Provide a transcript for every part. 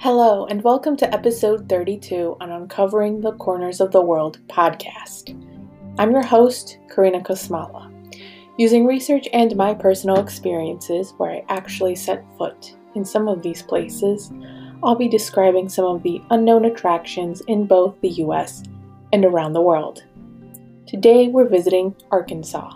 Hello, and welcome to episode 32 on Uncovering the Corners of the World podcast. I'm your host, Karina Kosmala. Using research and my personal experiences where I actually set foot in some of these places, I'll be describing some of the unknown attractions in both the US and around the world. Today we're visiting Arkansas,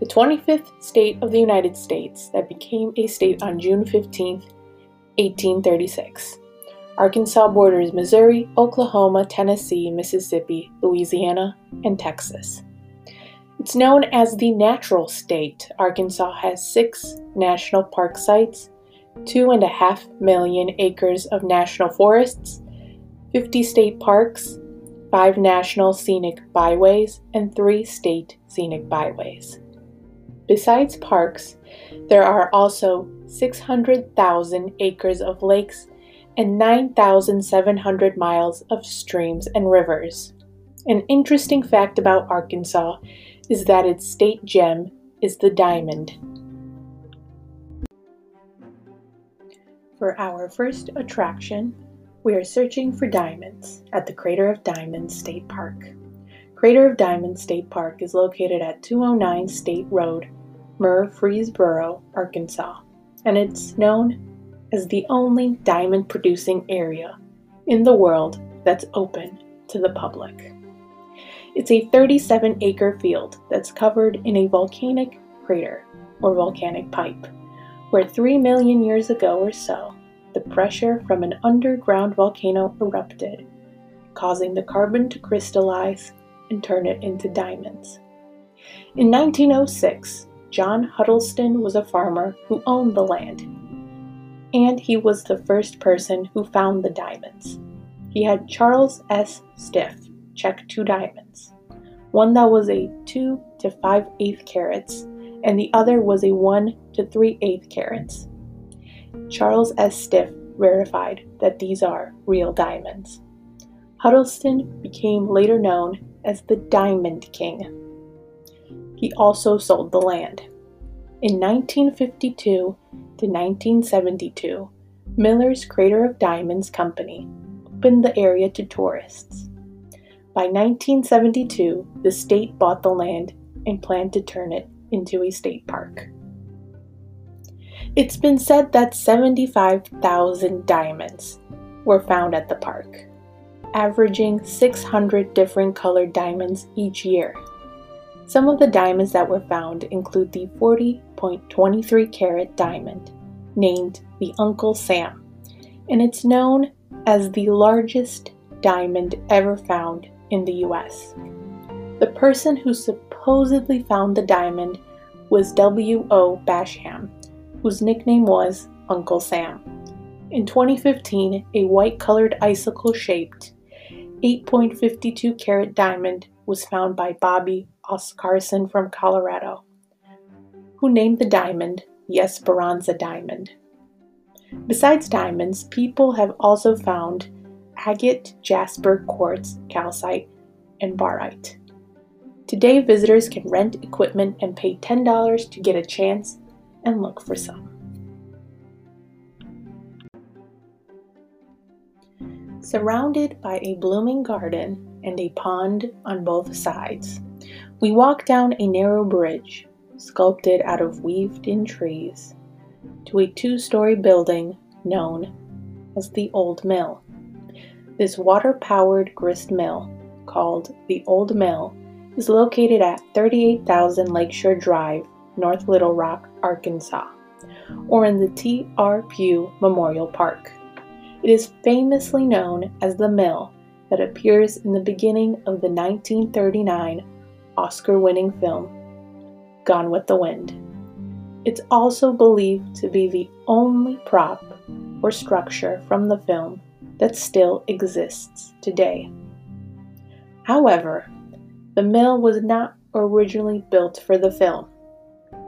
the 25th state of the United States that became a state on June 15, 1836. Arkansas borders Missouri, Oklahoma, Tennessee, Mississippi, Louisiana, and Texas. It's known as the natural state. Arkansas has six national park sites, two and a half million acres of national forests, 50 state parks, five national scenic byways, and three state scenic byways. Besides parks, there are also 600,000 acres of lakes and 9,700 miles of streams and rivers. An interesting fact about Arkansas is that its state gem is the diamond. For our first attraction, we are searching for diamonds at the Crater of Diamonds State Park. Crater of Diamonds State Park is located at 209 State Road, Murfreesboro, Arkansas, and it's known as the only diamond producing area in the world that's open to the public. It's a 37 acre field that's covered in a volcanic crater or volcanic pipe, where 3 million years ago or so, the pressure from an underground volcano erupted, causing the carbon to crystallize and turn it into diamonds. In 1906, John Huddleston was a farmer who owned the land and he was the first person who found the diamonds. He had Charles S. Stifft check two diamonds, one that was a 2 to 5 eighth carats, and the other was a 1 to 3 eighth carats. Charles S. Stifft verified that these are real diamonds. Huddleston became later known as the Diamond King. He also sold the land. In 1952 to 1972, Miller's Crater of Diamonds Company opened the area to tourists. By 1972, the state bought the land and planned to turn it into a state park. It's been said that 75,000 diamonds were found at the park, averaging 600 different colored diamonds each year. Some of the diamonds that were found include the 40.23 carat diamond, named the Uncle Sam, and it's known as the largest diamond ever found in the US. The person who supposedly found the diamond was W.O. Basham, whose nickname was Uncle Sam. In 2015, a white colored icicle shaped 8.52 carat diamond was found by Bobbie Oskarson from Colorado, who named the diamond the Esperanza diamond. Besides diamonds, people have also found agate, jasper, quartz, calcite, and barite. Today, visitors can rent equipment and pay $10 to get a chance and look for some. Surrounded by a blooming garden and a pond on both sides, we walk down a narrow bridge, sculpted out of weaved in trees, to a two story building known as the Old Mill. This water powered grist mill, called the Old Mill, is located at 38,000 Lakeshore Drive, North Little Rock, Arkansas, or in the T.R. Pugh Memorial Park. It is famously known as the mill that appears in the beginning of the 1939 Oscar winning film, Gone with the Wind. It's also believed to be the only prop or structure from the film that still exists today. However, the mill was not originally built for the film.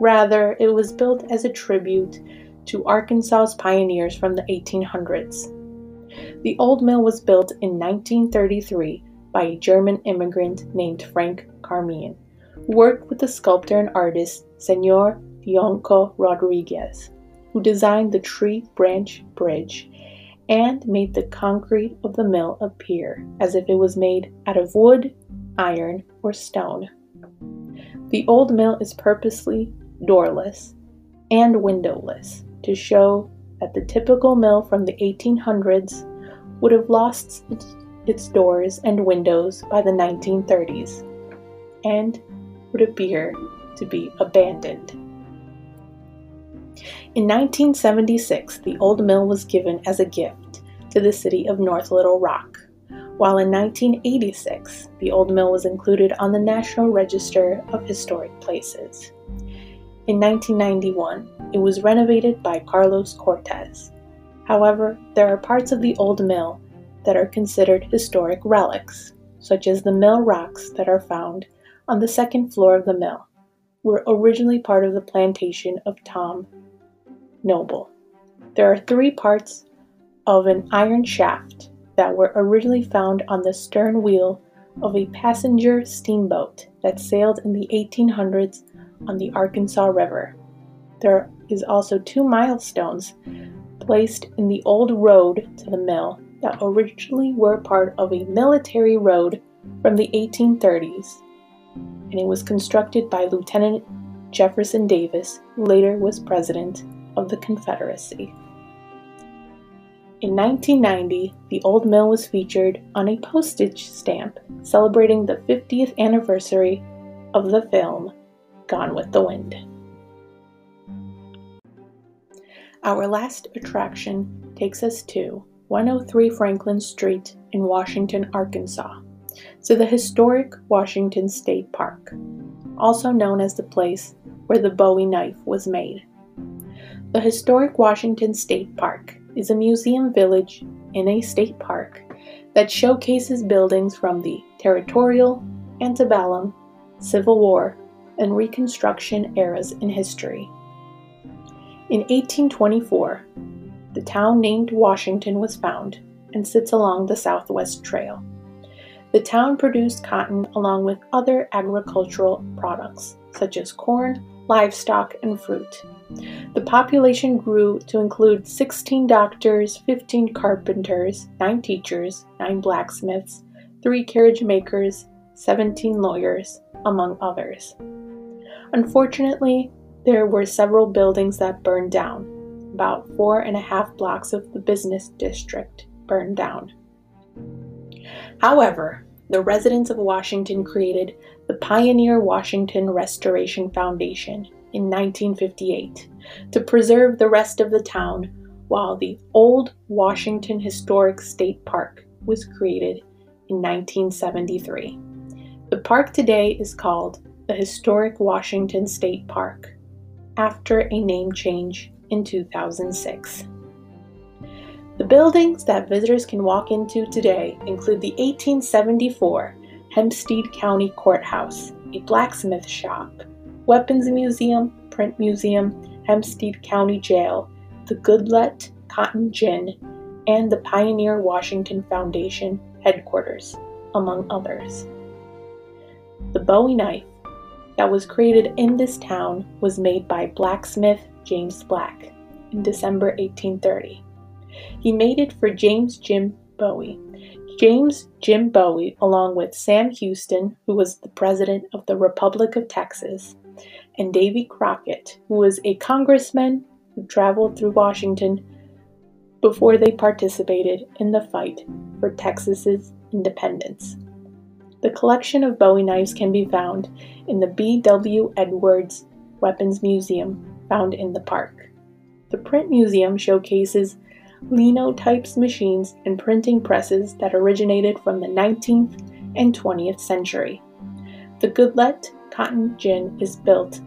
Rather, it was built as a tribute to Arkansas's pioneers from the 1800s. The old mill was built in 1933 by a German immigrant named Frank Carmean, who worked with the sculptor and artist Senor Dionicio Rodriguez, who designed the Tree Branch Bridge and made the concrete of the mill appear as if it was made out of wood, iron, or stone. The old mill is purposely doorless and windowless to show that the typical mill from the 1800s would have lost its doors and windows by the 1930s and would appear to be abandoned. In 1976, the old mill was given as a gift to the city of North Little Rock, while in 1986, the old mill was included on the National Register of Historic Places. In 1991, it was renovated by Carlos Cortes. However, there are parts of the old mill that are considered historic relics, such as the mill rocks that are found on the second floor of the mill, were originally part of the plantation of Tom Noble. There are three parts of an iron shaft that were originally found on the stern wheel of a passenger steamboat that sailed in the 1800s on the Arkansas River. There is also two milestones placed in the old road to the mill that originally were part of a military road from the 1830s, and it was constructed by Lieutenant Jefferson Davis, who later was president of the Confederacy. In 1990, the old mill was featured on a postage stamp celebrating the 50th anniversary of the film Gone with the Wind. Our last attraction takes us to 103 Franklin Street in Washington, Arkansas, to the historic Washington State Park, also known as the place where the Bowie knife was made. The historic Washington State Park is a museum village in a state park that showcases buildings from the territorial, antebellum, Civil War, and Reconstruction eras in history. In 1824, the town named Washington was found and sits along the Southwest Trail. The town produced cotton along with other agricultural products such as corn, livestock, and fruit. The population grew to include 16 doctors, 15 carpenters, 9 teachers, 9 blacksmiths, 3 carriage makers, 17 lawyers, among others. Unfortunately, there were several buildings that burned down. About four and a half blocks of the business district burned down. However, the residents of Washington created the Pioneer Washington Restoration Foundation in 1958 to preserve the rest of the town while the Old Washington Historic State Park was created in 1973. The park today is called the Historic Washington State Park after a name change in 2006. The buildings that visitors can walk into today include the 1874 Hempstead County Courthouse, a blacksmith shop, weapons museum, print museum, Hempstead County Jail, the Goodlett Cotton Gin, and the Pioneer Washington Foundation headquarters, among others. The Bowie knife that was created in this town was made by blacksmith James Black in December 1830. He made it for James Jim Bowie. James Jim Bowie, along with Sam Houston, who was the President of the Republic of Texas, and Davy Crockett, who was a congressman who traveled through Washington before they participated in the fight for Texas's independence. The collection of Bowie knives can be found in the B.W. Edwards Weapons Museum, found in the park. The Print Museum showcases linotypes machines and printing presses that originated from the 19th and 20th century. The Goodlett Cotton Gin is built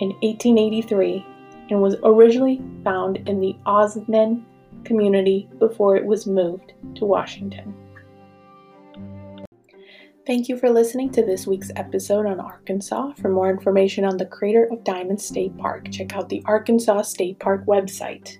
in 1883 and was originally found in the Ozan community before it was moved to Washington. Thank you for listening to this week's episode on Arkansas. For more information on the Crater of Diamonds State Park, check out the Arkansas State Park website,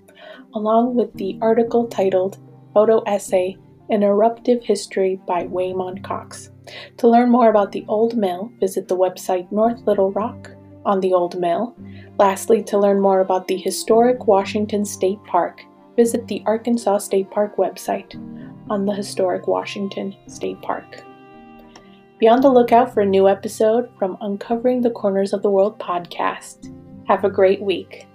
along with the article titled Photo Essay An Eruptive History by Waymon Cox. To learn more about the Old Mill, visit the website North Little Rock on the Old Mill. Lastly, to learn more about the historic Washington State Park, visit the Arkansas State Park website on the historic Washington State Park. Be on the lookout for a new episode from Uncovering the Corners of the World podcast. Have a great week.